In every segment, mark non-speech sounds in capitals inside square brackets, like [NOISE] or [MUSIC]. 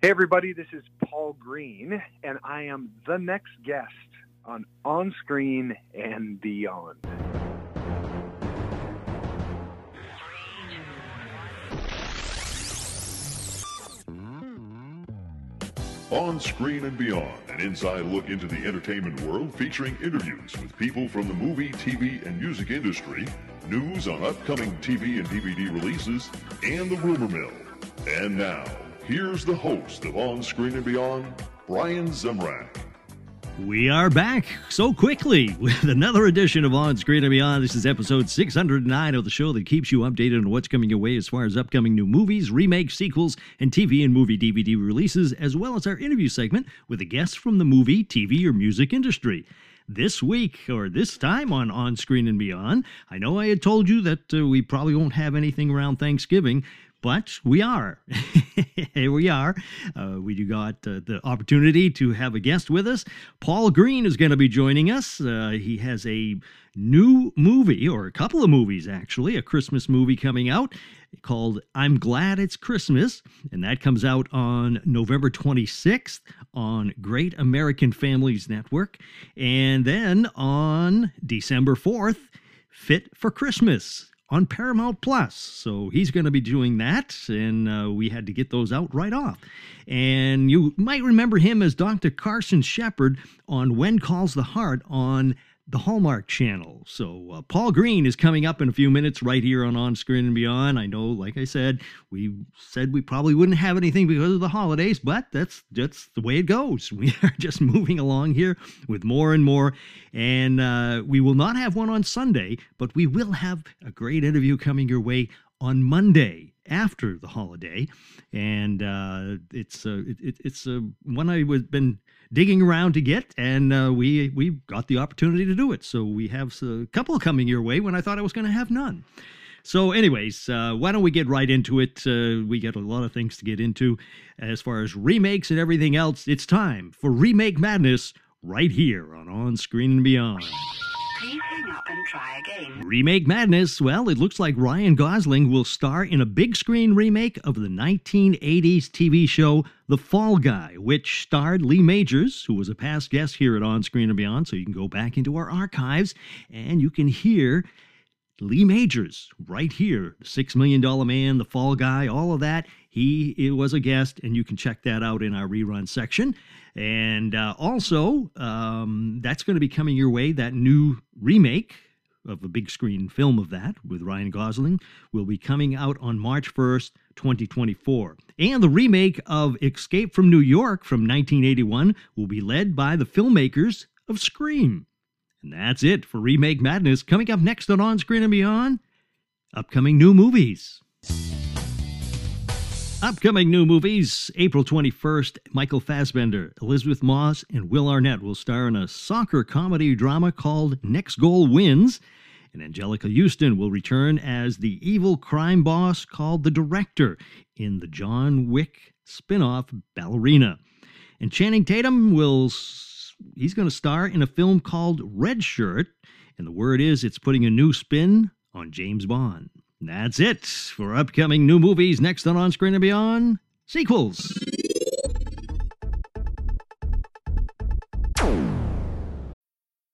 Hey, everybody, this is Paul Green, and I am the next guest on On Screen and Beyond. On Screen and Beyond, an inside look into the entertainment world featuring interviews with people from the movie, TV, and music industry, news on upcoming TV and DVD releases, and the rumor mill. And now, here's the host of On Screen and Beyond, Brian Zemrak. We are back so quickly [LAUGHS] with another edition of On Screen and Beyond. This is episode 609 of the show that keeps you updated on what's coming your way as far as upcoming new movies, remakes, sequels, and TV and movie DVD releases, as well as our interview segment with a guest from the movie, TV, or music industry. This week, or this time on On Screen and Beyond, I know I had told you that uh, we probably won't have anything around Thanksgiving, but we are. [LAUGHS] Here we are. Uh, we got uh, the opportunity to have a guest with us. Paul Green is going to be joining us. Uh, he has a new movie, or a couple of movies actually, a Christmas movie coming out called I'm Glad It's Christmas. And that comes out on November 26th on Great American Families Network. And then on December 4th, Fit for Christmas on Paramount Plus. So he's going to be doing that, and uh, we had to get those out right off. And you might remember him as Dr. Carson Shepard on When Calls the Heart on the Hallmark Channel. So uh, Paul Green is coming up in a few minutes right here on On Screen and Beyond. I know, like I said, we said we probably wouldn't have anything because of the holidays, but that's that's the way it goes. [LAUGHS] We are just moving along here with more and more, and uh, we will not have one on Sunday, but we will have a great interview coming your way on Monday after the holiday, and uh, it's uh, it, it's uh, one I was been digging around to get, and uh, we we got the opportunity to do it. So we have a couple coming your way when I thought I was going to have none. So, anyways, uh, why don't we get right into it? Uh, we got a lot of things to get into as far as remakes and everything else. It's time for Remake Madness right here on On Screen and Beyond. And try again. Remake Madness. Well, it looks like Ryan Gosling will star in a big screen remake of the 1980s TV show The Fall Guy, which starred Lee Majors, who was a past guest here at On Screen and Beyond. So you can go back into our archives and you can hear Lee Majors right here, the Six Million Dollar Man, The Fall Guy, all of that. He it was a guest, and you can check that out in our rerun section. And uh, also, um, that's going to be coming your way. That new remake of a big screen film of that with Ryan Gosling will be coming out on March 1st, 2024. And the remake of Escape from New York from 1981 will be led by the filmmakers of Scream. And that's it for Remake Madness. Coming up next on On Screen and Beyond, upcoming new movies. Upcoming new movies April 21st, Michael Fassbender, Elisabeth Moss, and Will Arnett will star in a soccer comedy drama called Next Goal Wins. And Anjelica Huston will return as the evil crime boss called the Director in the John Wick spin off Ballerina. And Channing Tatum will he's going to star in a film called Red Shirt, and the word is it's putting a new spin on James Bond. That's it for upcoming new movies next on On Screen and Beyond sequels.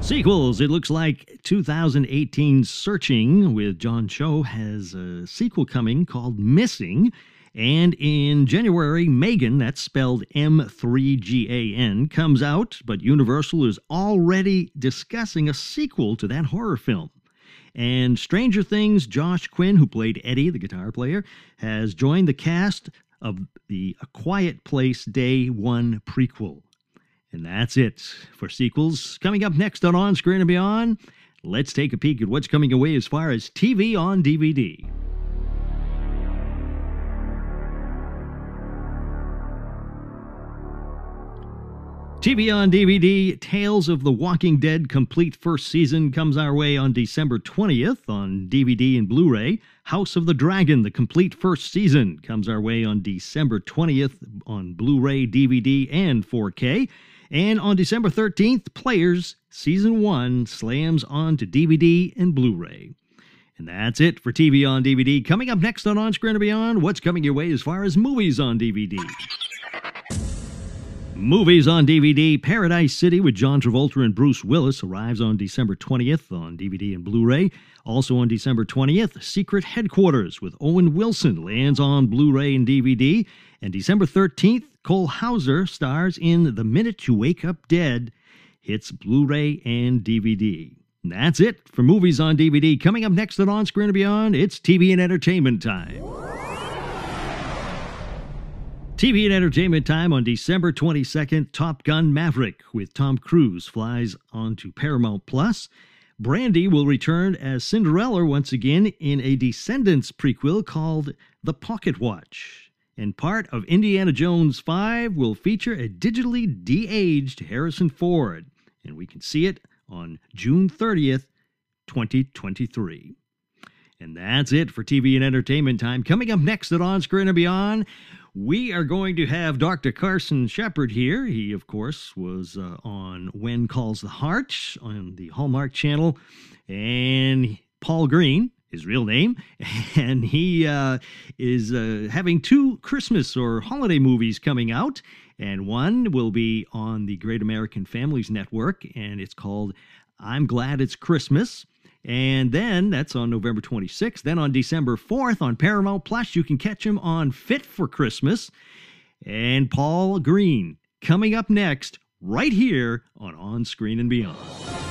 Sequels. It looks like 2018 Searching with John Cho has a sequel coming called Missing. And in January, Megan, that's spelled M3GAN, comes out, but Universal is already discussing a sequel to that horror film. And Stranger Things, Josh Quinn, who played Eddie, the guitar player, has joined the cast of the A Quiet Place Day 1 prequel. And that's it for sequels. Coming up next on On Screen and Beyond, let's take a peek at what's coming away as far as TV on DVD. TV on DVD, Tales of the Walking Dead complete first season comes our way on December 20th on DVD and Blu ray. House of the Dragon, the complete first season, comes our way on December 20th on Blu ray, DVD, and 4K. And on December 13th, Players Season 1 slams onto DVD and Blu ray. And that's it for TV on DVD. Coming up next on On Screen and Beyond, what's coming your way as far as movies on DVD? Movies on DVD Paradise City with John Travolta and Bruce Willis arrives on December 20th on DVD and Blu ray. Also on December 20th, Secret Headquarters with Owen Wilson lands on Blu ray and DVD. And December 13th, Cole Hauser stars in The Minute You Wake Up Dead, hits Blu ray and DVD. And that's it for movies on DVD. Coming up next on On Screen and Beyond, it's TV and entertainment time. TV and entertainment time on December 22nd, Top Gun Maverick with Tom Cruise flies onto Paramount Plus. Brandy will return as Cinderella once again in a Descendants prequel called The Pocket Watch. And part of Indiana Jones 5 will feature a digitally de aged Harrison Ford. And we can see it on June 30th, 2023. And that's it for TV and entertainment time. Coming up next at On Screen and Beyond, we are going to have Dr. Carson Shepard here. He, of course, was uh, on When Calls the Heart on the Hallmark Channel, and Paul Green, his real name, [LAUGHS] and he uh, is uh, having two Christmas or holiday movies coming out, and one will be on the Great American Families Network, and it's called I'm Glad It's Christmas. And then that's on November 26th. Then on December 4th on Paramount Plus, you can catch him on Fit for Christmas. And Paul Green coming up next, right here on On Screen and Beyond.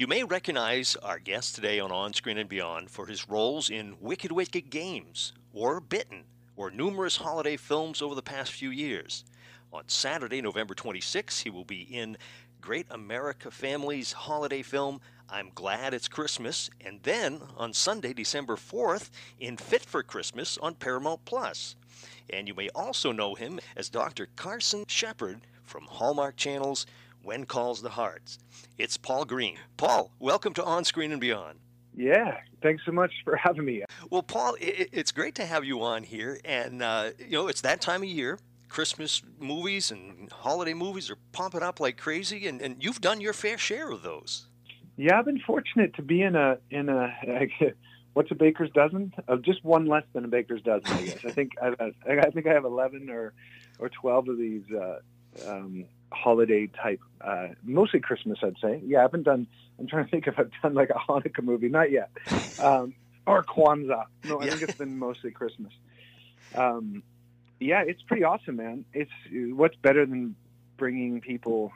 You may recognize our guest today on On Screen and Beyond for his roles in Wicked Wicked Games, or Bitten, or numerous holiday films over the past few years. On Saturday, November 26, he will be in Great America Family's holiday film, I'm Glad It's Christmas, and then on Sunday, December 4th, in Fit for Christmas on Paramount Plus. And you may also know him as Dr. Carson Shepard from Hallmark Channel's When Calls the Hearts. It's Paul Green. Paul, welcome to On Screen and Beyond. Yeah, thanks so much for having me. Well, Paul, it, it's great to have you on here, and uh, you know it's that time of year. Christmas movies and holiday movies are pumping up like crazy, and, and you've done your fair share of those. Yeah, I've been fortunate to be in a in a what's a baker's dozen? Uh, just one less than a baker's dozen, I guess. I think I've, I think I have eleven or or twelve of these uh, um, holiday type, uh, mostly Christmas, I'd say. Yeah, I haven't done. I'm trying to think if I've done like a Hanukkah movie, not yet, [LAUGHS] um, or Kwanzaa. No, I think it's been mostly Christmas. Um, yeah, it's pretty awesome, man. It's what's better than bringing people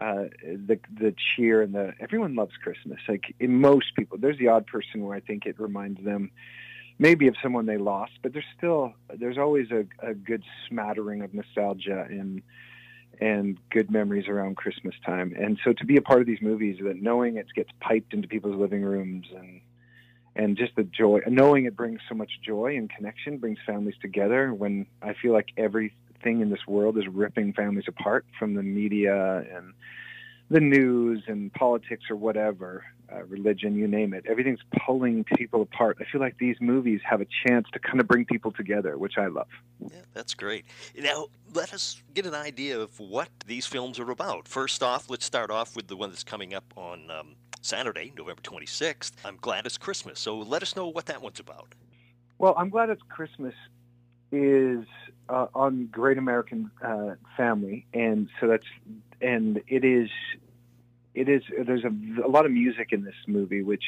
uh, the the cheer and the everyone loves Christmas. Like in most people, there's the odd person where I think it reminds them maybe of someone they lost, but there's still there's always a, a good smattering of nostalgia and and good memories around Christmas time. And so to be a part of these movies, that knowing it gets piped into people's living rooms and and just the joy, knowing it brings so much joy and connection, brings families together. When I feel like everything in this world is ripping families apart, from the media and the news and politics or whatever, uh, religion, you name it, everything's pulling people apart. I feel like these movies have a chance to kind of bring people together, which I love. Yeah, that's great. Now, let us get an idea of what these films are about. First off, let's start off with the one that's coming up on um, Saturday, November 26th. I'm glad it's Christmas. So let us know what that one's about. Well, I'm glad it's Christmas is uh, on Great American uh, Family, and so that's and it is it is there's a, a lot of music in this movie, which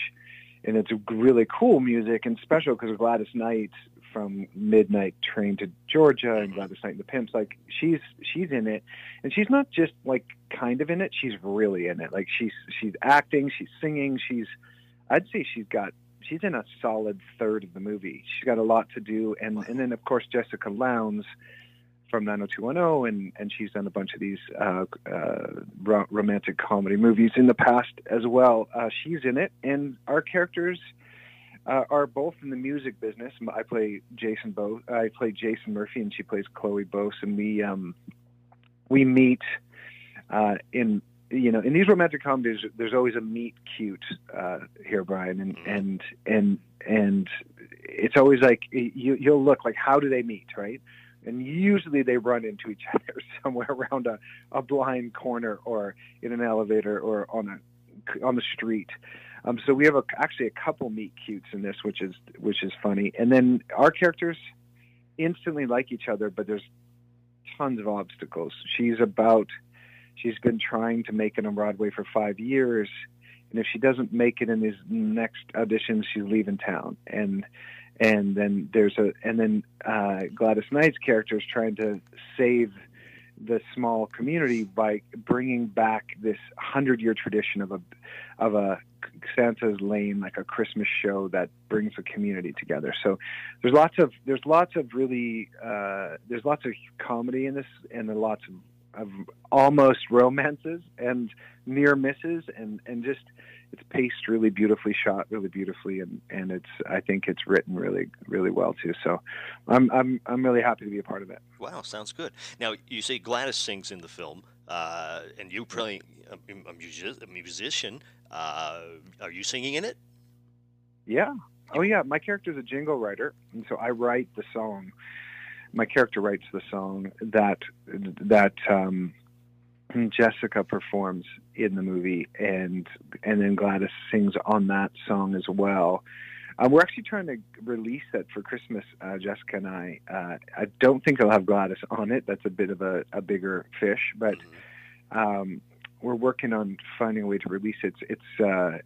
and it's really cool music and special because Gladys Knight from Midnight Train to Georgia and mm-hmm. Gladys Knight and the Pips, like she's she's in it, and she's not just like kind of in it; she's really in it. Like she's she's acting, she's singing, she's I'd say she's got she's in a solid third of the movie. She's got a lot to do, and and then of course Jessica Lowndes from 90210, and and she's done a bunch of these uh, uh, romantic comedy movies in the past as well. Uh, she's in it, and our characters. Uh, are both in the music business. I play Jason Bo. I play Jason Murphy, and she plays Chloe Bose. And we um, we meet uh, in you know in these romantic comedies. There's always a meet cute uh, here, Brian, and and and and it's always like you you'll look like how do they meet, right? And usually they run into each [LAUGHS] other somewhere around a, a blind corner or in an elevator or on a on the street. Um, so we have a, actually a couple meet cutes in this, which is which is funny. And then our characters instantly like each other, but there's tons of obstacles. She's about she's been trying to make it on Broadway for five years, and if she doesn't make it in these next auditions, she's leaving town. And and then there's a and then uh, Gladys Knight's character is trying to save the small community by bringing back this hundred year tradition of a of a Santa's Lane like a Christmas show that brings the community together. So there's lots of there's lots of really uh, there's lots of comedy in this and lots of, of almost romances and near misses and and just it's paced really beautifully, shot really beautifully, and and it's I think it's written really really well too. So I'm I'm I'm really happy to be a part of it. Wow, sounds good. Now you say Gladys sings in the film, uh, and you play a, a, musician. Uh, are you singing in it? Yeah. Oh yeah. My character is a jingle writer, and so I write the song. My character writes the song that that um, Jessica performs in the movie, and and then Gladys sings on that song as well. Uh, we're actually trying to release that for Christmas, uh, Jessica and I. Uh, I don't think I'll have Gladys on it. That's a bit of a, a bigger fish, but um, we're working on finding a way to release it. It's it's, uh,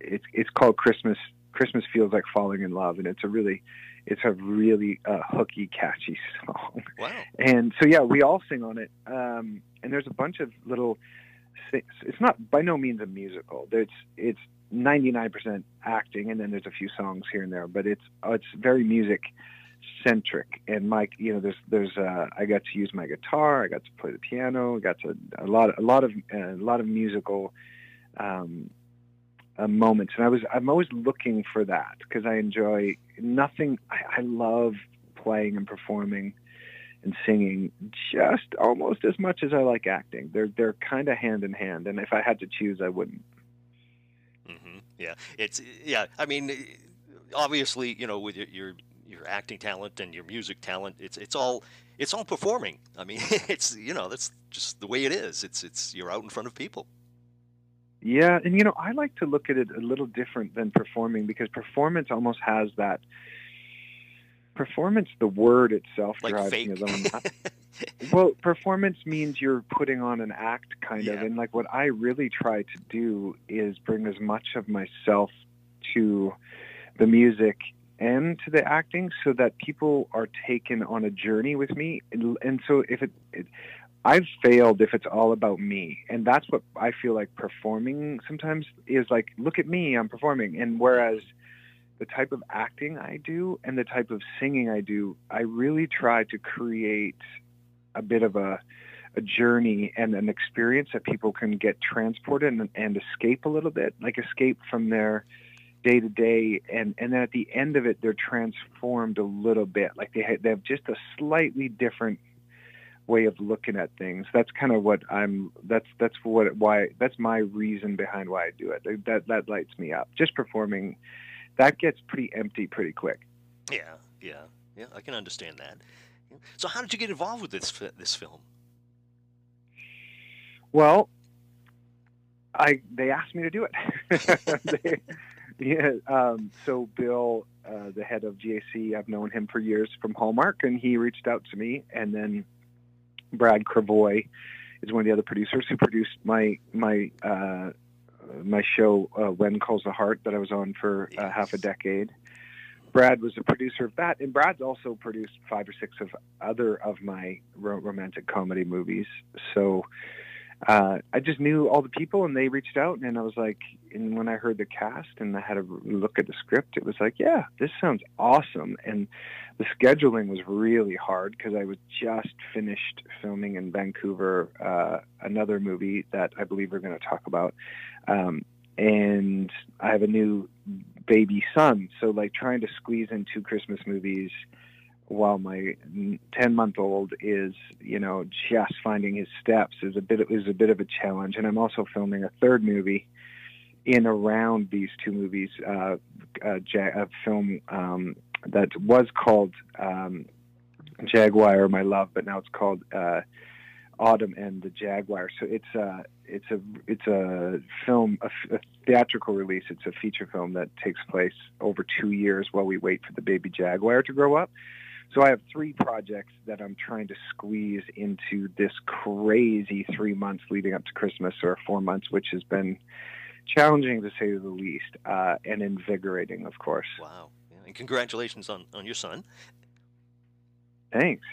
it's it's called Christmas. Christmas feels like falling in love, and it's a really it's a really uh, hooky, catchy [LAUGHS] song. Wow. And so yeah, we all sing on it. Um, and there's a bunch of little. It's not by no means a musical. It's it's 99% acting, and then there's a few songs here and there, but it's it's very music centric. And Mike, you know, there's there's uh, I got to use my guitar, I got to play the piano, I got to a lot a lot of a lot of musical um, uh, moments, and I was I'm always looking for that because I enjoy nothing. I, I love playing and performing and singing just almost as much as I like acting. They're they're kind of hand in hand, and if I had to choose, I wouldn't. Mm-hmm. Yeah, it's yeah. I mean, obviously, you know, with your, your your acting talent and your music talent, it's it's all it's all performing. I mean, [LAUGHS] it's you know that's just the way it is. It's it's you're out in front of people. Yeah, and you know, I like to look at it a little different than performing because performance almost has that performance the word itself like drives fake. me a little nuts. well performance means you're putting on an act kind Yeah. of and like what i really try to do is bring as much of myself to the music and to the acting so that people are taken on a journey with me and, and so if it, it I've failed if it's all about me. And that's what I feel like performing sometimes is like, look at me, I'm performing. And whereas the type of acting I do and the type of singing I do, I really try to create a bit of a, a journey and an experience that people can get transported and, and escape a little bit, like escape from their day to day. And, and then at the end of it, they're transformed a little bit. Like they, ha- they have just a slightly different way of looking at things. That's kind of what I'm. That's that's what why that's my reason behind why I do it. That that lights me up. Just performing, that gets pretty empty pretty quick. Yeah, yeah, yeah. I can understand that. So, how did you get involved with this this film? Well, I they asked me to do it. [LAUGHS] they, yeah, um, so Bill, uh, the head of GAC, I've known him for years from Hallmark, and he reached out to me, and then Brad Krevoy is one of the other producers who produced my my uh, my show uh, When Calls the Heart that I was on for uh, half a decade. Brad was a producer of that, and Brad's also produced five or six of other of my ro- romantic comedy movies. So uh, I just knew all the people, and they reached out, and I was like, and when I heard the cast and I had a look at the script, it was like, yeah, this sounds awesome. And the scheduling was really hard because I was just finished filming in Vancouver uh, another movie that I believe we're going to talk about. Um, and I have a new baby son, so like trying to squeeze in two Christmas movies while my 10 month old is you know just finding his steps is a bit is a bit of a challenge. And i'm also filming a third movie in around these two movies uh, a, a film um, that was called um, jaguar my love but now it's called uh, autumn and the jaguar. So it's a it's a it's a film a, a theatrical release it's a feature film that takes place over two years while we wait for the baby jaguar to grow up so I have three projects that I'm trying to squeeze into this crazy three months leading up to Christmas or four months, which has been challenging to say the least, uh, and invigorating, of course. Wow. Yeah, and congratulations on, on your son. Thanks.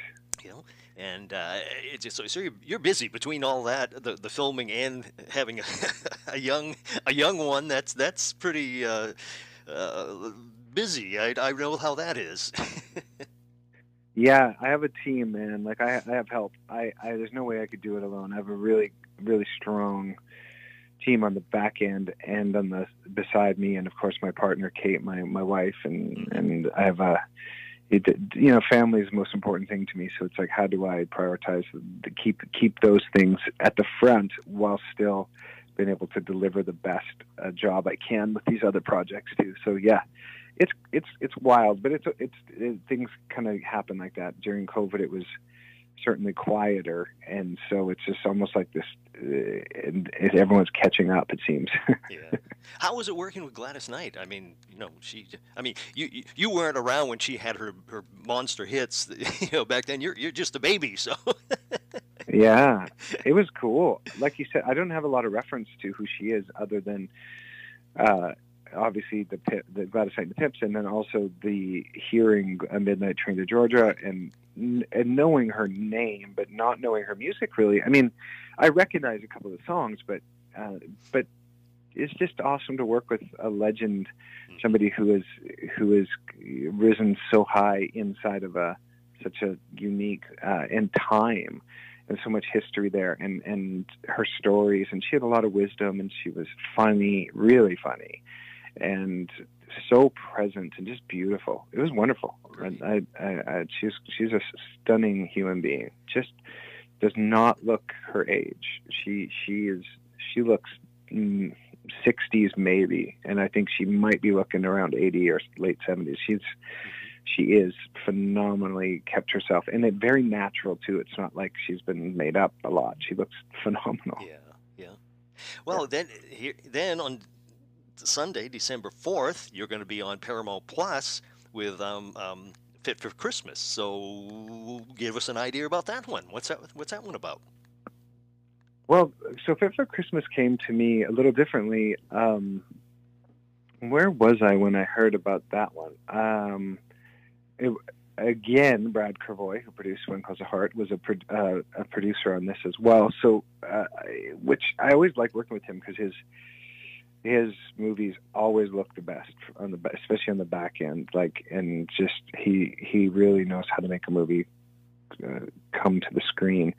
You know, and uh, it's just, so, you're, you're busy between all that, the, the filming and having a, [LAUGHS] a young a young one. That's that's pretty uh, uh busy. I, I know how that is. [LAUGHS] Yeah, I have a team, man. Like I, I have help. I, I there's no way I could do it alone. I have a really, really strong team on the back end and on the beside me, and of course my partner Kate, my my wife, and and I have a. It, you know, family is the most important thing to me. So it's like, how do I prioritize keep keep those things at the front while still being able to deliver the best uh, job I can with these other projects too. So yeah, it's it's it's wild, but it's it's it, things kind of happen like that during COVID. It was certainly quieter, and so it's just almost like this, uh, and everyone's catching up. It seems. [LAUGHS] yeah. How was it working with Gladys Knight? I mean, you know, she. I mean, you you- you weren't around when she had her her monster hits. [LAUGHS] You know, back then you're you're just a baby, so. [LAUGHS] yeah, it was cool. Like you said, I don't have a lot of reference to who she is, other than uh, obviously the the Gladys Knight and the Pips, and then also the hearing a Midnight Train to Georgia and and knowing her name, but not knowing her music really. I mean, I recognize a couple of the songs, but uh, but it's just awesome to work with a legend, somebody who is who is risen so high inside of a such a unique uh, and time and so much history there and and her stories and she had a lot of wisdom and she was funny really funny and so present and just beautiful. It was wonderful. And I, I, I she's she's a stunning human being. Just does not look her age. She she is she looks mm, 60s maybe. And i think she might be looking around 80 or late 70s she's she is phenomenally kept herself. And it very natural too. It's not like she's been made up a lot. She looks phenomenal. Yeah, yeah. Well, then here, then on Sunday, December fourth, you're going to be on Paramount Plus with um, um, Fit for Christmas. So give us an idea about that one. What's that? What's that one about? well so fit for christmas came to me a little differently um where was i when i heard about that one um it, again brad Krevoy, who produced one calls a heart was a, pro- uh, a producer on this as well so uh, which i always like working with him because his his movies always look the best on the especially on the back end like and just he he really knows how to make a movie uh, come to the screen.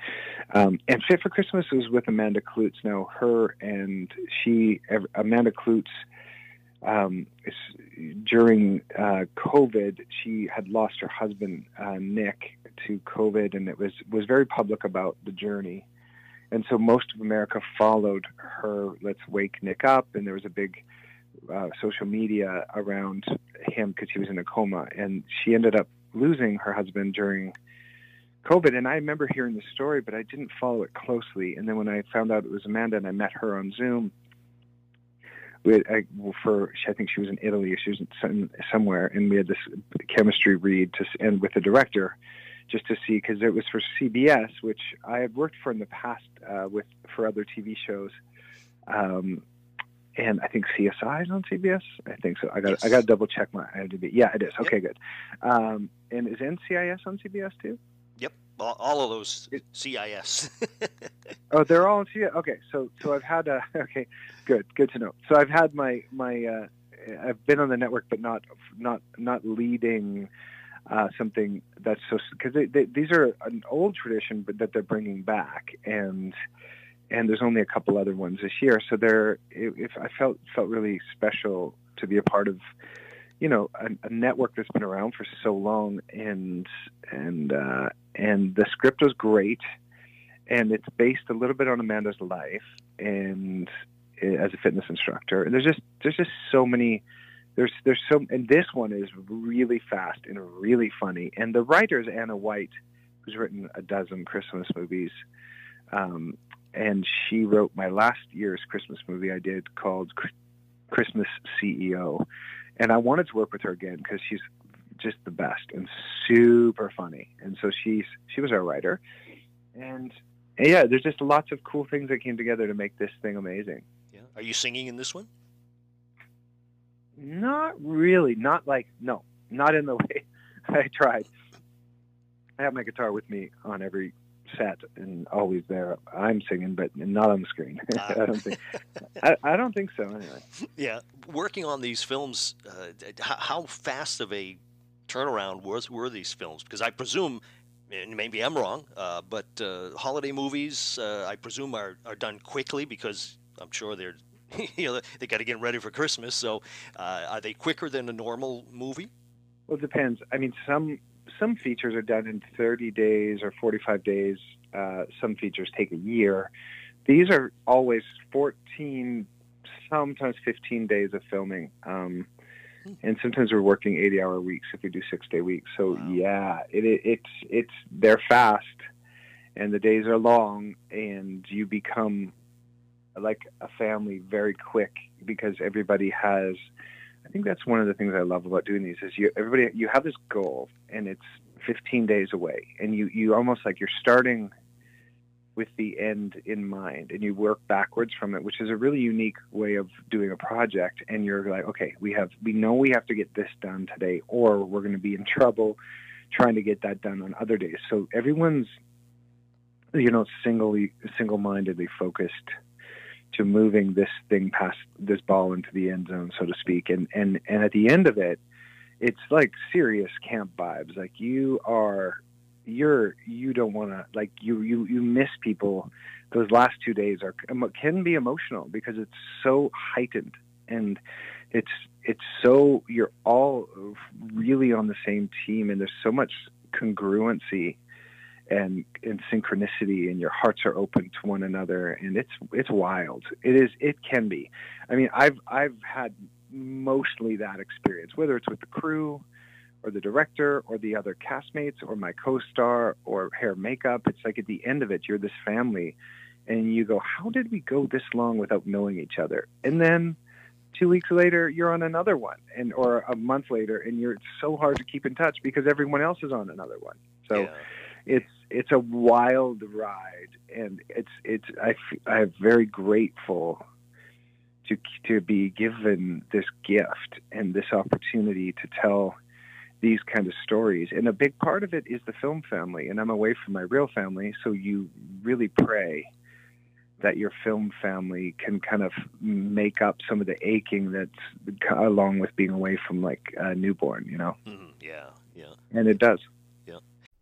Um, and fit for christmas was with amanda Kloots. Now her and she amanda Kloots um, during uh, covid she had lost her husband uh, nick to covid and it was was very public about the journey and so most of America followed her "Let's Wake Nick Up," and there was a big uh, social media around him because he was in a coma, and she ended up losing her husband during COVID. And I remember hearing the story, but I didn't follow it closely. And then when I found out it was Amanda, and I met her on Zoom. We I, for I think she was in Italy, she was in some, somewhere, and we had this chemistry read to and with the director, just to see because it was for CBS, which I had worked for in the past uh, with for other TV shows, um, and I think CSI is on CBS. I think so. I got Yes. I got to double check my IMDb. Yeah, it is. Okay, good. Um, and is NCIS on CBS too? Yep, all, all of those CIS. [LAUGHS] Oh, they're all yeah. Okay, so so I've had a [LAUGHS] okay, good, good to know. So I've had my my uh, I've been on the network, but not not not leading uh, something that's so because these are an old tradition, but that they're bringing back, and and there's only a couple other ones this year. So they're if I felt felt really special to be a part of you know a, a network that's been around for so long and and uh, and the script was great and it's based a little bit on Amanda's life and uh, as a fitness instructor and there's just there's just so many there's there's so and this one is really fast and really funny and the writer is Anna White who's written a dozen Christmas movies um, and she wrote my last year's Christmas movie I did called Christmas CEO and I wanted to work with her again because she's just the best and super funny. And so she's she was our writer, and, and yeah, there's just lots of cool things that came together to make this thing amazing. Yeah, are you singing in this one? Not really. Not like no, not in the [LAUGHS] way I tried. I have my guitar with me on every set and always there. I'm singing, but not on the screen. [LAUGHS] I don't think. I, I, don't think so. Anyway. Yeah, working on these films, uh, how fast of a turnaround was were these films? Because I presume, and maybe I'm wrong, uh, but uh, holiday movies, uh, I presume, are are done quickly because I'm sure they're. [LAUGHS] You know, they got to get ready for Christmas. So, uh, are they quicker than a normal movie? Well, it depends. I mean, some some features are done in 30 days or 45 days. Uh, some features take a year. These are always 14, sometimes 15 days of filming. Um, and sometimes we're working 80 hour weeks if we do six day weeks. So wow. yeah, it, it, it's, it's, they're fast and the days are long and you become like a family very quick because everybody has I think that's one of the things I love about doing these is you everybody you have this goal and it's 15 days away and you you almost like you're starting with the end in mind and you work backwards from it which is a really unique way of doing a project. And you're like okay we have we know we have to get this done today or we're going to be in trouble trying to get that done on other days. So everyone's you know singly single-mindedly focused to moving this thing past this ball into the end zone, so to speak. And and and at the end of it, it's like serious camp vibes. Like you are, you're you don't want to like you you you miss people. Those last two days are can be emotional because it's so heightened and it's it's so you're all really on the same team and there's so much congruency and and synchronicity and your hearts are open to one another and it's it's wild. It is it can be. I mean i've i've had mostly that experience whether it's with the crew or the director or the other castmates or my co-star or hair makeup. It's like at the end of it you're this family and you go how did we go this long without knowing each other? And then two weeks later you're on another one and or a month later and you're it's so hard to keep in touch because everyone else is on another one. So yeah. It's it's a wild ride, and it's it's I I'm very grateful to to be given this gift and this opportunity to tell these kind of stories. And a big part of it is the film family, and I'm away from my real family, so you really pray that your film family can kind of make up some of the aching that's along with being away from like a newborn, you know. Mm, yeah, yeah. And it does.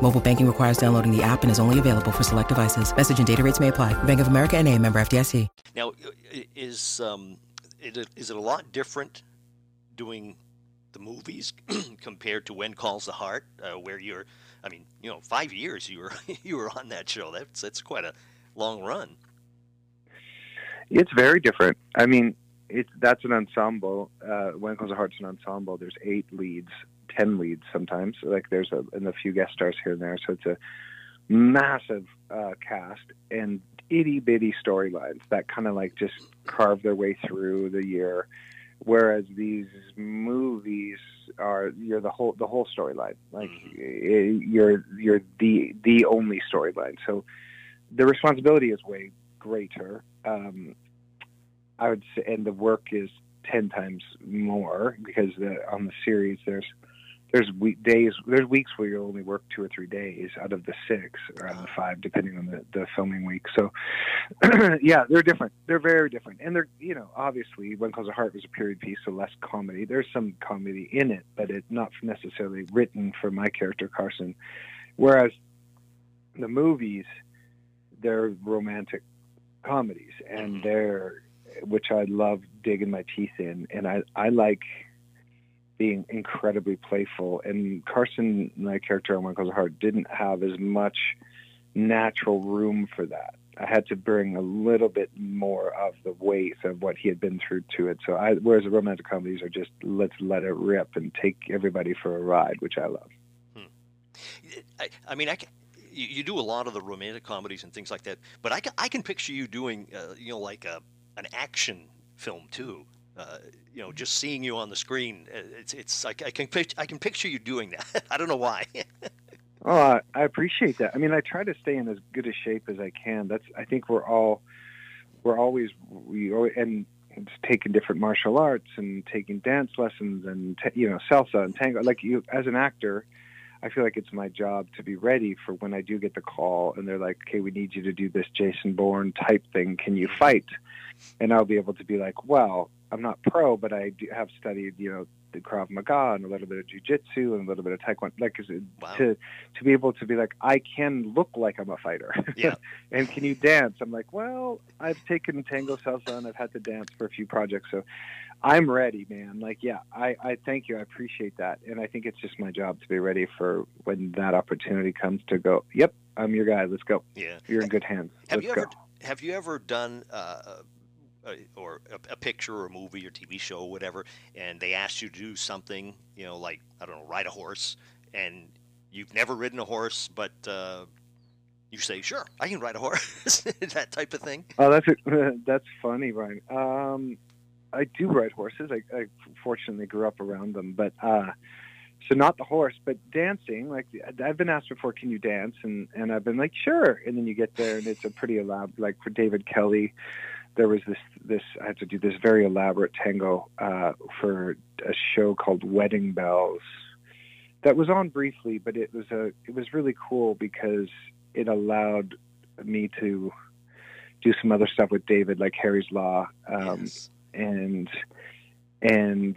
Mobile banking requires downloading the app and is only available for select devices. Message and data rates may apply. Bank of America and a member FDIC. Now, is, um, it, is it a lot different doing the movies [CLEARS THROAT] compared to When Calls the Heart, uh, where you're, I mean, you know, five years you were, [LAUGHS] you were on that show. That's, that's quite a long run. It's very different. I mean, it's that's an ensemble. Uh, when Calls the Heart's an ensemble. There's eight leads ten leads sometimes. Like there's a and a few guest stars here and there. So it's a massive uh, cast and itty bitty storylines that kind of like just carve their way through the year. Whereas these movies are you're the whole the whole storyline. Like eh, you're you're the the only storyline. So the responsibility is way greater. Um, I would say, and the work is ten times more because the, on the series there's there's week days there's weeks where you only work two or three days out of the six or out of the five depending on the, the filming week. So [CLEARS THROAT] yeah they're different. They're very different. And they're you know obviously when calls a heart was a period piece so less comedy. There's some comedy in it but it's not necessarily written for my character carson. Whereas the movies they're romantic comedies and mm-hmm. they're which i love digging my teeth in. And i i like being incredibly playful. And Carson, my character on Michael's Heart, didn't have as much natural room for that. I had to bring a little bit more of the weight of what he had been through to it. So, I, whereas the romantic comedies are just let's let it rip and take everybody for a ride, which I love. I, I mean, I can, you, you do a lot of the romantic comedies and things like that, but I can, I can picture you doing, uh, you know, like a, an action film too. Uh, you know, just seeing you on the screen, uh, it's it's like I can I can picture you doing that. [LAUGHS] I don't know why. [LAUGHS] Oh, I, appreciate that. I mean, I try to stay in as good a shape as I can. That's I think we're all we're always we and taking different martial arts and taking dance lessons and you know salsa and tango. Like you, as an actor, I feel like it's my job to be ready for when I do get the call and they're like, "Okay, we need you to do this Jason Bourne type thing. Can you fight?" And I'll be able to be like, "Well, I'm not pro, but I do have studied, you know, the Krav Maga and a little bit of Jiu-Jitsu and a little bit of Taekwondo. Like Wow. to to be able to be like, I can look like I'm a fighter. [LAUGHS] Yeah. and can you dance? I'm like, well, I've taken tango salsa and I've had to dance for a few projects, so I'm ready, man. Like, yeah, I, I thank you. I appreciate that, and I think it's just my job to be ready for when that opportunity comes to go. Yep, I'm your guy. Let's go. yeah. You're in good hands. Have Let's you go. ever have you ever done uh, or a, a picture or a movie or TV show or whatever, and they asked you to do something, you know, like I don't know, ride a horse, and you've never ridden a horse, but uh, you say, "Sure, I can ride a horse," [LAUGHS] that type of thing. Oh, that's a, [LAUGHS] that's funny, Ryan. Um, I do ride horses. I, I fortunately grew up around them, but uh, so not the horse, but dancing. Like I've been asked before, can you dance? And and I've been like, sure. And then you get there, and it's a pretty elaborate. Like for David Kelley, there was this this I had to do this very elaborate tango uh, for a show called Wedding Bells. That was on briefly, but it was a it was really cool because it allowed me to do some other stuff with David, like Harry's Law, um, Yes. and and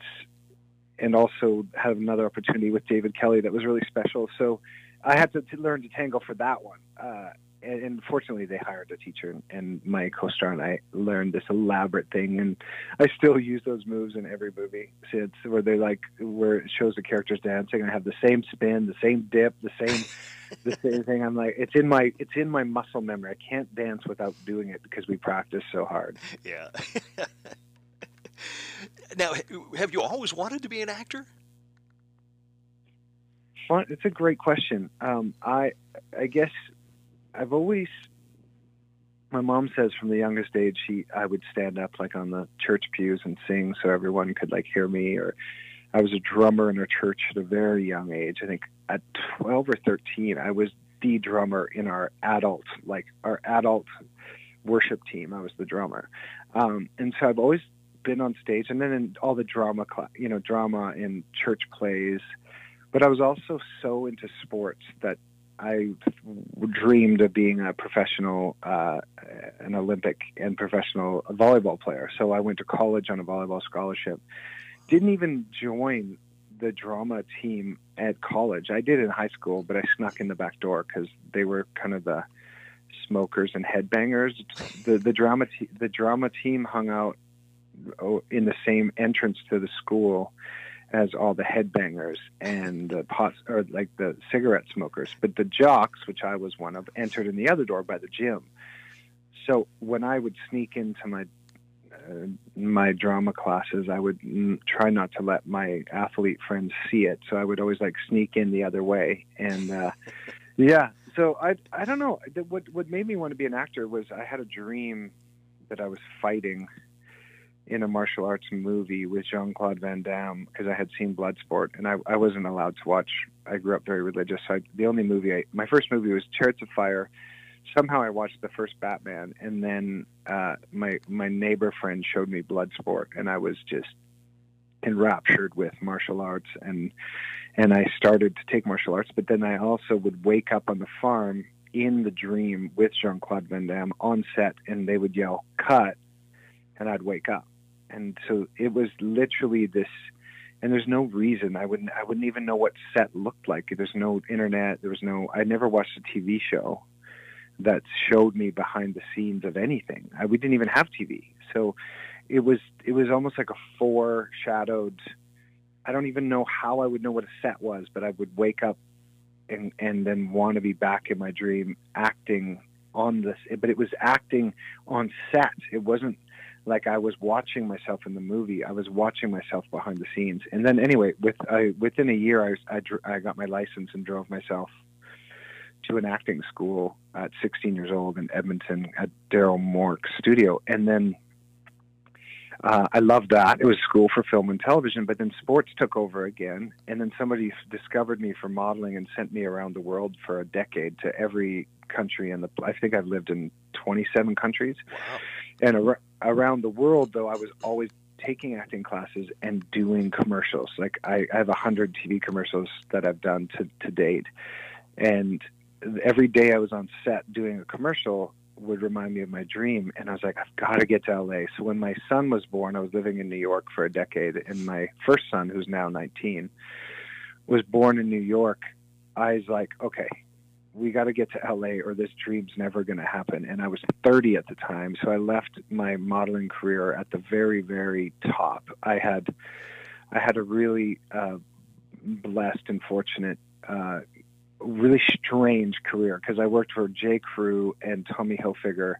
and also have another opportunity with David Kelley that was really special. So I had to, to learn to tango for that one. Uh, and, and fortunately, they hired a teacher, and, and my co-star and I learned this elaborate thing, and I still use those moves in every movie since where they like where it shows the characters dancing. and I have the same spin, the same dip, the same [LAUGHS] the same thing. I'm like, it's in my it's in my muscle memory. I can't dance without doing it because we practice so hard. Yeah. [LAUGHS] now, have you always wanted to be an actor? Fun. It's a great question. Um, I I guess I've always. My mom says from the youngest age, she I would stand up like on the church pews and sing so everyone could like hear me. Or I was a drummer in a church at a very young age. I think at 12 or 13, I was the drummer in our adult like our adult worship team. I was the drummer, um, and so I've always been on stage, and then in all the drama, cla you know, drama in church plays. But I was also so into sports that I dreamed of being a professional, uh, an Olympic and professional volleyball player. So I went to college on a volleyball scholarship. Didn't even join the drama team at college. I did in high school, but I snuck in the back door because they were kind of the smokers and headbangers. The the drama te- the drama team hung out oh, in the same entrance to the school as all the headbangers and the pots or like the cigarette smokers. But the jocks, which I was one of, entered in the other door by the gym. So when I would sneak into my uh, my drama classes, I would mm, try not to let my athlete friends see it. So I would always like sneak in the other way. And uh, yeah, so I I don't know. What what made me want to be an actor was I had a dream that I was fighting in a martial arts movie with Jean Claude Van Damme because I had seen Bloodsport and I I wasn't allowed to watch. I grew up very religious. So I, the only movie I my first movie was Chariots of Fire. Somehow I watched the first Batman and then uh, my my neighbor friend showed me Bloodsport and I was just enraptured with martial arts and and I started to take martial arts. But then I also would wake up on the farm in the dream with Jean Claude Van Damme on set, and they would yell "cut," and I'd wake up. And so it was literally this. And there's no reason I wouldn't I wouldn't even know what set looked like. There's no internet. There was no. I never watched a TV show that showed me behind the scenes of anything. I, we didn't even have TV, so it was it was almost like a foreshadowed. I don't even know how I would know what a set was, but I would wake up and and then want to be back in my dream acting on this. But it was acting on set. It wasn't like I was watching myself in the movie. I was watching myself behind the scenes. And then anyway, with I, within a year, I I, dr- I got my license and drove myself to an acting school at 16 years old in Edmonton at Daryl Mork's studio, and then uh, I loved that. It was school for film and television, but then sports took over again, and then somebody discovered me for modeling and sent me around the world for a decade to every country. And I think I've lived in 27 countries, Wow. And ar- around the world, though, I was always taking acting classes and doing commercials. Like I, I have a hundred TV commercials that I've done to to date, and every day I was on set doing a commercial would remind me of my dream and I was like I've got to get to LA. So when my son was born, I was living in New York for a decade and my first son who's now 19 was born in New York. I was like, okay, we got to get to LA or this dream's never going to happen. And I was 30 at the time, so I left my modeling career at the very very top. I had I had a really uh blessed and fortunate uh really strange career because I worked for J. Crew and Tommy Hilfiger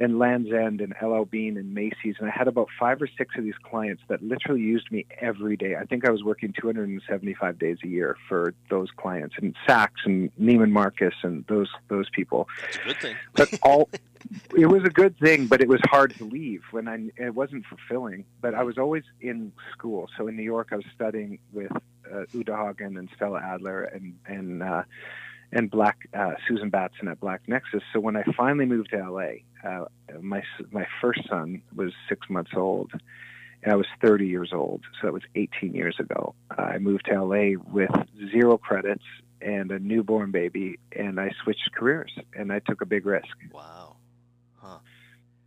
and Land's End and LL Bean and Macy's, and I had about five or six of these clients that literally used me every day. I think I was working 275 days a year for those clients, and Saks and Neiman Marcus and those those people. That's a good thing. But all [LAUGHS] it was a good thing, but it was hard to leave when I it wasn't fulfilling. But I was always in school, so in New York, I was studying with uh, Uta Hagen and Stella Adler and and uh, and Black uh, Susan Batson at Black Nexus. So when I finally moved to LA, uh, my my first son was six months old, and I was 30 years old. So that was 18 years ago. I moved to LA with zero credits and a newborn baby, and I switched careers and I took a big risk. Wow. Huh.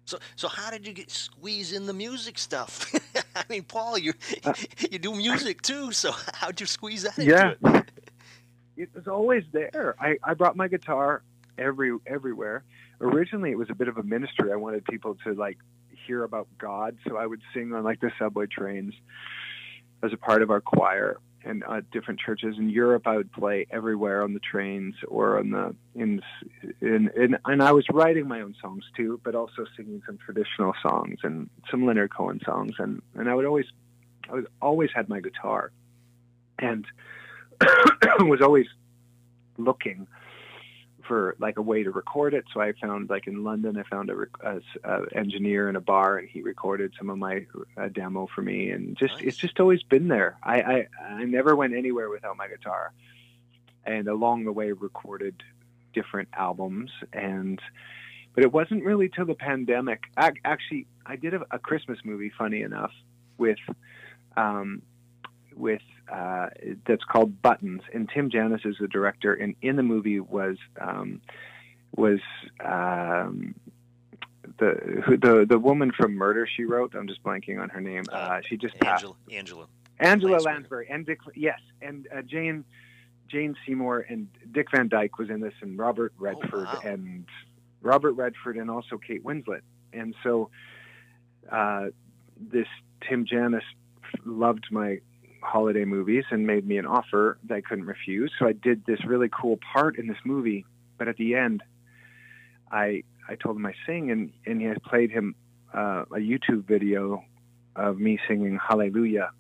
So, so how did you get squeeze in the music stuff? [LAUGHS] I mean, Paul, you [LAUGHS] you do music too. So [LAUGHS] how'd you squeeze that into Yeah. it? It was always there. I, I brought my guitar every everywhere. Originally, it was a bit of a ministry. I wanted people to like hear about God, so I would sing on like the subway trains as a part of our choir and uh, different churches in Europe. I would play everywhere on the trains or on the in in, in and I was writing my own songs too, but also singing some traditional songs and some Leonard Cohen songs, and and I would always I was always had my guitar and [COUGHS] was always looking for like a way to record it. So I found like in London, I found a, rec- a, a engineer in a bar, and he recorded some of my uh, demo for me. And just Nice. it's just always been there. I, I I never went anywhere without my guitar, and along the way recorded different albums and. But it wasn't really till the pandemic. Ac- Actually, I did a, a Christmas movie. Funny enough, with um, with uh, that's called Buttons, and Tim Janis is the director. And in the movie was um, was um, the who, the the woman from Murder She Wrote. I'm just blanking on her name. Uh, she just passed. Angela, Angela. Angela Lansbury. Lansbury and Dick. Yes, and uh, Jane Jane Seymour and Dick Van Dyke was in this, and Robert Redford wow. and Robert Redford and also Kate Winslet. And so uh, this Tim Janis loved my holiday movies and made me an offer that I couldn't refuse. So I did this really cool part in this movie, but at the end, I I told him I sing, and and he played him uh, a YouTube video of me singing Hallelujah,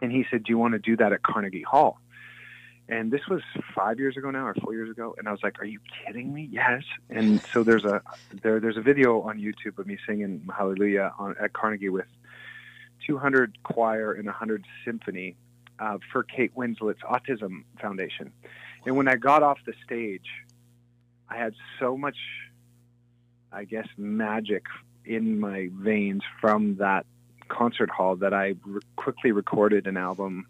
and he said, "Do you want to do that at Carnegie Hall?" and this was five years ago now or four years ago and i was like are you kidding me yes and so there's a there there's a video on youtube of me singing hallelujah on at carnegie with 200 choir and 100 symphony uh, for kate winslet's autism foundation and when i got off the stage i had so much i guess magic in my veins from that concert hall that i re- quickly recorded an album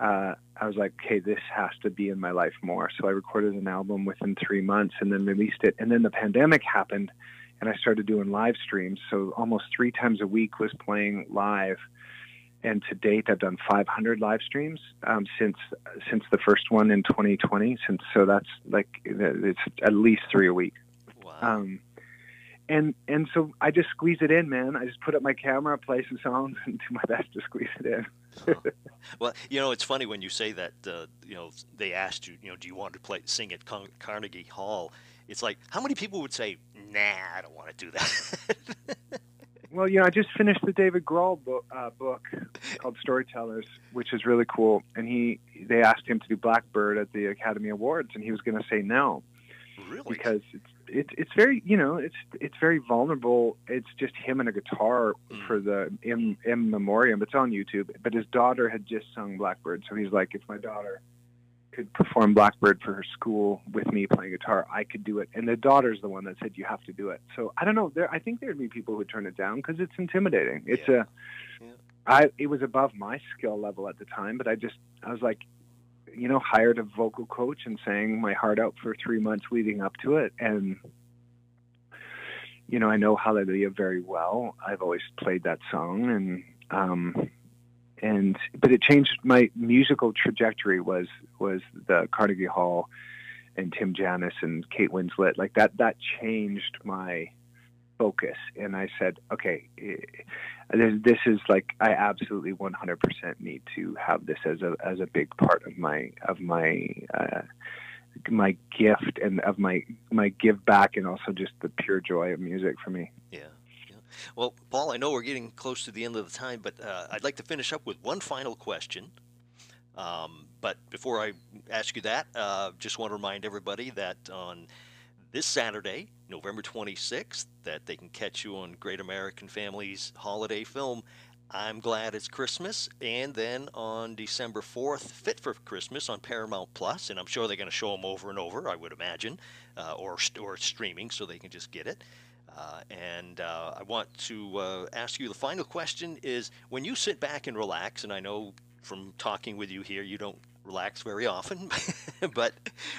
uh, I was like, okay, this has to be in my life more. So I recorded an album within three months and then released it. And then the pandemic happened and I started doing live streams. So almost three times a week was playing live. And to date, I've done 500 live streams um, since since the first one in 2020. Since so that's like it's at least three a week. Wow. Um, and and so I just squeeze it in, man. I just put up my camera, play some songs, [LAUGHS] and do my best to squeeze it in. well, you know, it's funny when you say that. Uh, you know, they asked you, you know, do you want to play sing at Car- Carnegie Hall? It's like, how many people would say, "Nah, I don't want to do that." [LAUGHS] well, you know, I just finished the David Grohl book, uh, book called Storytellers, which is really cool. And he, they asked him to do Blackbird at the Academy Awards, and he was going to say no really? because it's it's it's very you know it's it's very vulnerable. It's just him and a guitar Mm. for the in in memoriam. It's on YouTube. But his daughter had just sung Blackbird, so he's like, if my daughter could perform Blackbird for her school with me playing guitar, I could do it. And the daughter's the one that said you have to do it. So I don't know. There, I think there'd be people who turn it down because it's intimidating. It's Yeah. a Yeah. I it was above my skill level at the time, but I just I was like, you know, hired a vocal coach and sang my heart out for three months leading up to it. And, you know, I know Hallelujah very well. I've always played that song and, um, and, but it changed my musical trajectory was, was the Carnegie Hall and Tim Janis and Kate Winslet. Like that, that changed my focus. And I said, okay, eh, this, this is like I absolutely 100% need to have this as a as a big part of my of my uh, my gift and of my my give back and also just the pure joy of music for me. Yeah. Well, Paul, I know we're getting close to the end of the time, but uh, I'd like to finish up with one final question. Um, but before I ask you that, uh, just want to remind everybody that on this Saturday, November 26th, that they can catch you on Great American Family's holiday film, I'm Glad It's Christmas, and then on December 4th, Fit for Christmas on Paramount Plus, and I'm sure they're going to show them over and over, I would imagine, uh, or, or streaming so they can just get it. Uh, and uh, I want to uh, ask you the final question is when you sit back and relax, and I know from talking with you here you don't relax very often, [LAUGHS] but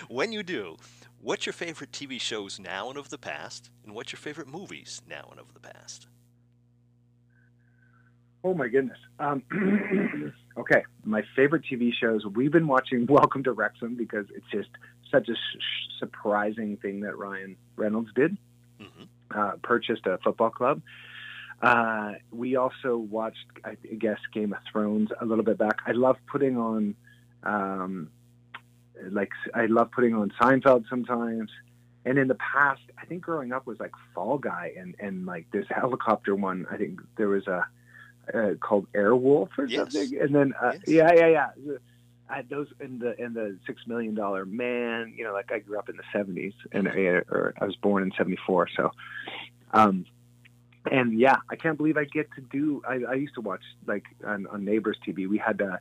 when you do, what's your favorite TV shows now and of the past, and what's your favorite movies now and of the past? Oh my goodness. Um, [CLEARS THROAT] okay, my favorite TV shows. We've been watching [LAUGHS] Welcome to Wrexham because it's just such a sh- surprising thing that Ryan Reynolds did. Mhm. Uh, purchased a football club. Uh, we also watched, I guess, Game of Thrones a little bit back. I love putting on, um, like, I love putting on Seinfeld sometimes. And in the past, I think growing up was like Fall Guy and and like this helicopter one. I think there was a uh, called Airwolf or Yes. something. And then uh, Yes. yeah, yeah, yeah. I, those in the in the Six Million Dollar Man. You know, like I grew up in the '70s, and I, or I was born in '74. So, um, and yeah, I can't believe I get to do. I, I used to watch like on, on Neighbors TV. We had a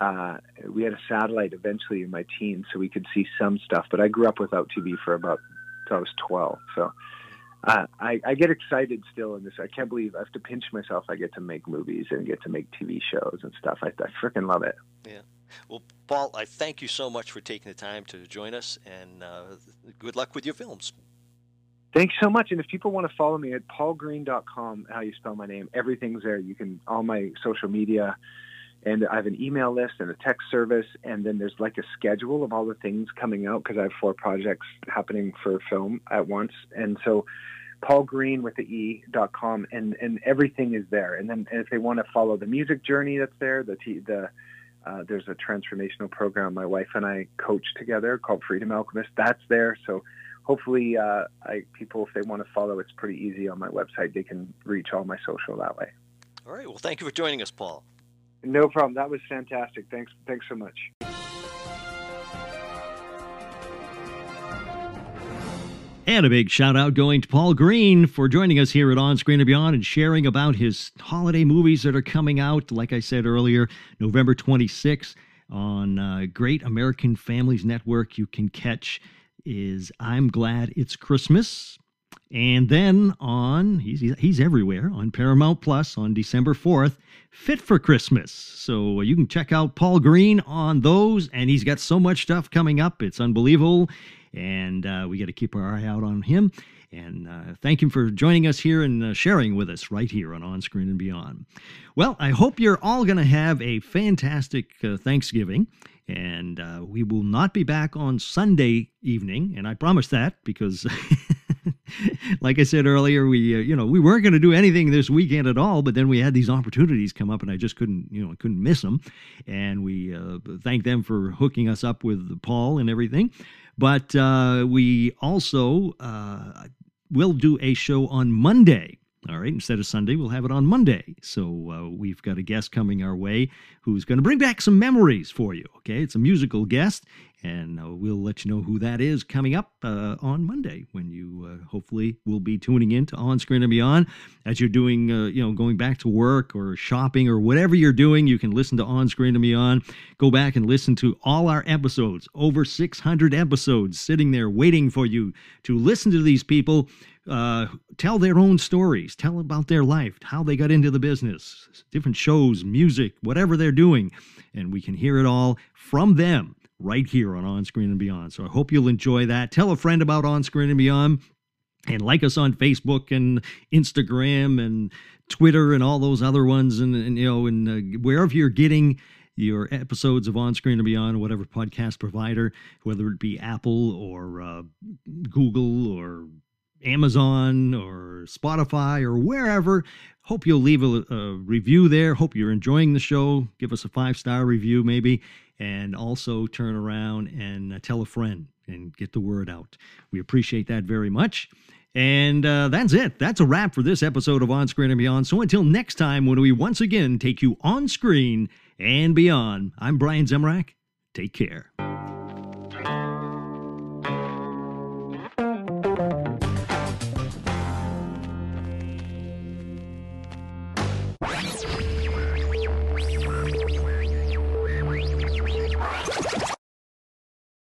uh, we had a satellite eventually in my teens, so we could see some stuff. But I grew up without TV for about till I was 12. So uh, I, I get excited still in this. I can't believe I have to pinch myself. I get to make movies and get to make TV shows and stuff. I, I freaking love it. Well, Paul, I thank you so much for taking the time to join us, and uh, good luck with your films. Thanks so much. And if people want to follow me at paulgreene.com, how you spell my name, everything's there. You can, all my social media, and I have an email list and a text service. And then there's like a schedule of all the things coming out because I have four projects happening for film at once. And so Paul Greene with the E dot com and, and everything is there. And then if they want to follow the music journey that's there, the, t- the, uh, there's a transformational program my wife and I coach together called Freedom Alchemist. That's there. So hopefully, uh, I, people, if they want to follow, it's pretty easy on my website. They can reach all my social that way. All right. Well, thank you for joining us, Paul. No problem. That was fantastic. Thanks. Thanks so much. And a big shout out going to Paul Greene for joining us here at On Screen and Beyond and sharing about his holiday movies that are coming out. Like I said earlier, November 26th on uh, Great American Families Network, you can catch is I'm Glad It's Christmas. And then on, he's, he's everywhere, on Paramount Plus on December 4th, Fit for Christmas. So you can check out Paul Greene on those, and he's got so much stuff coming up. It's unbelievable. And uh, we got to keep our eye out on him. And uh, thank him for joining us here and uh, sharing with us right here on On Screen and Beyond. Well, I hope you're all going to have a fantastic uh, Thanksgiving. And uh, we will not be back on Sunday evening. And I promise that because. [LAUGHS] [LAUGHS] like I said earlier, we uh, you know we weren't going to do anything this weekend at all, but then we had these opportunities come up, and I just couldn't you know couldn't miss them. And we uh, thank them for hooking us up with Paul and everything. But uh, we also uh, will do a show on Monday. All right, instead of Sunday, we'll have it on Monday. So uh, we've got a guest coming our way who's going to bring back some memories for you. Okay, it's a musical guest, and uh, we'll let you know who that is coming up uh, on Monday when you uh, hopefully will be tuning in to On Screen and Beyond as you're doing, uh, you know, going back to work or shopping or whatever you're doing. You can listen to On Screen and Beyond. Go back and listen to all our episodes, over 600 episodes, sitting there waiting for you to listen to these people. Uh, tell their own stories, tell about their life, how they got into the business, different shows, music, whatever they're doing. And we can hear it all from them right here on On Screen and Beyond. So I hope you'll enjoy that. Tell a friend about On Screen and Beyond and like us on Facebook and Instagram and Twitter and all those other ones and, and you know and uh, wherever you're getting your episodes of On Screen and Beyond, whatever podcast provider, whether it be Apple or uh, Google or Amazon or Spotify or wherever. Hope you'll leave a, a, review there. Hope you're enjoying the show. Give us a five star review, maybe, and also turn around and uh, tell a friend and get the word out. We appreciate that very much. And uh, that's it. That's a wrap for this episode of On Screen and Beyond. So until next time, when we once again take you on screen and beyond, I'm Brian Zemrak. Take care.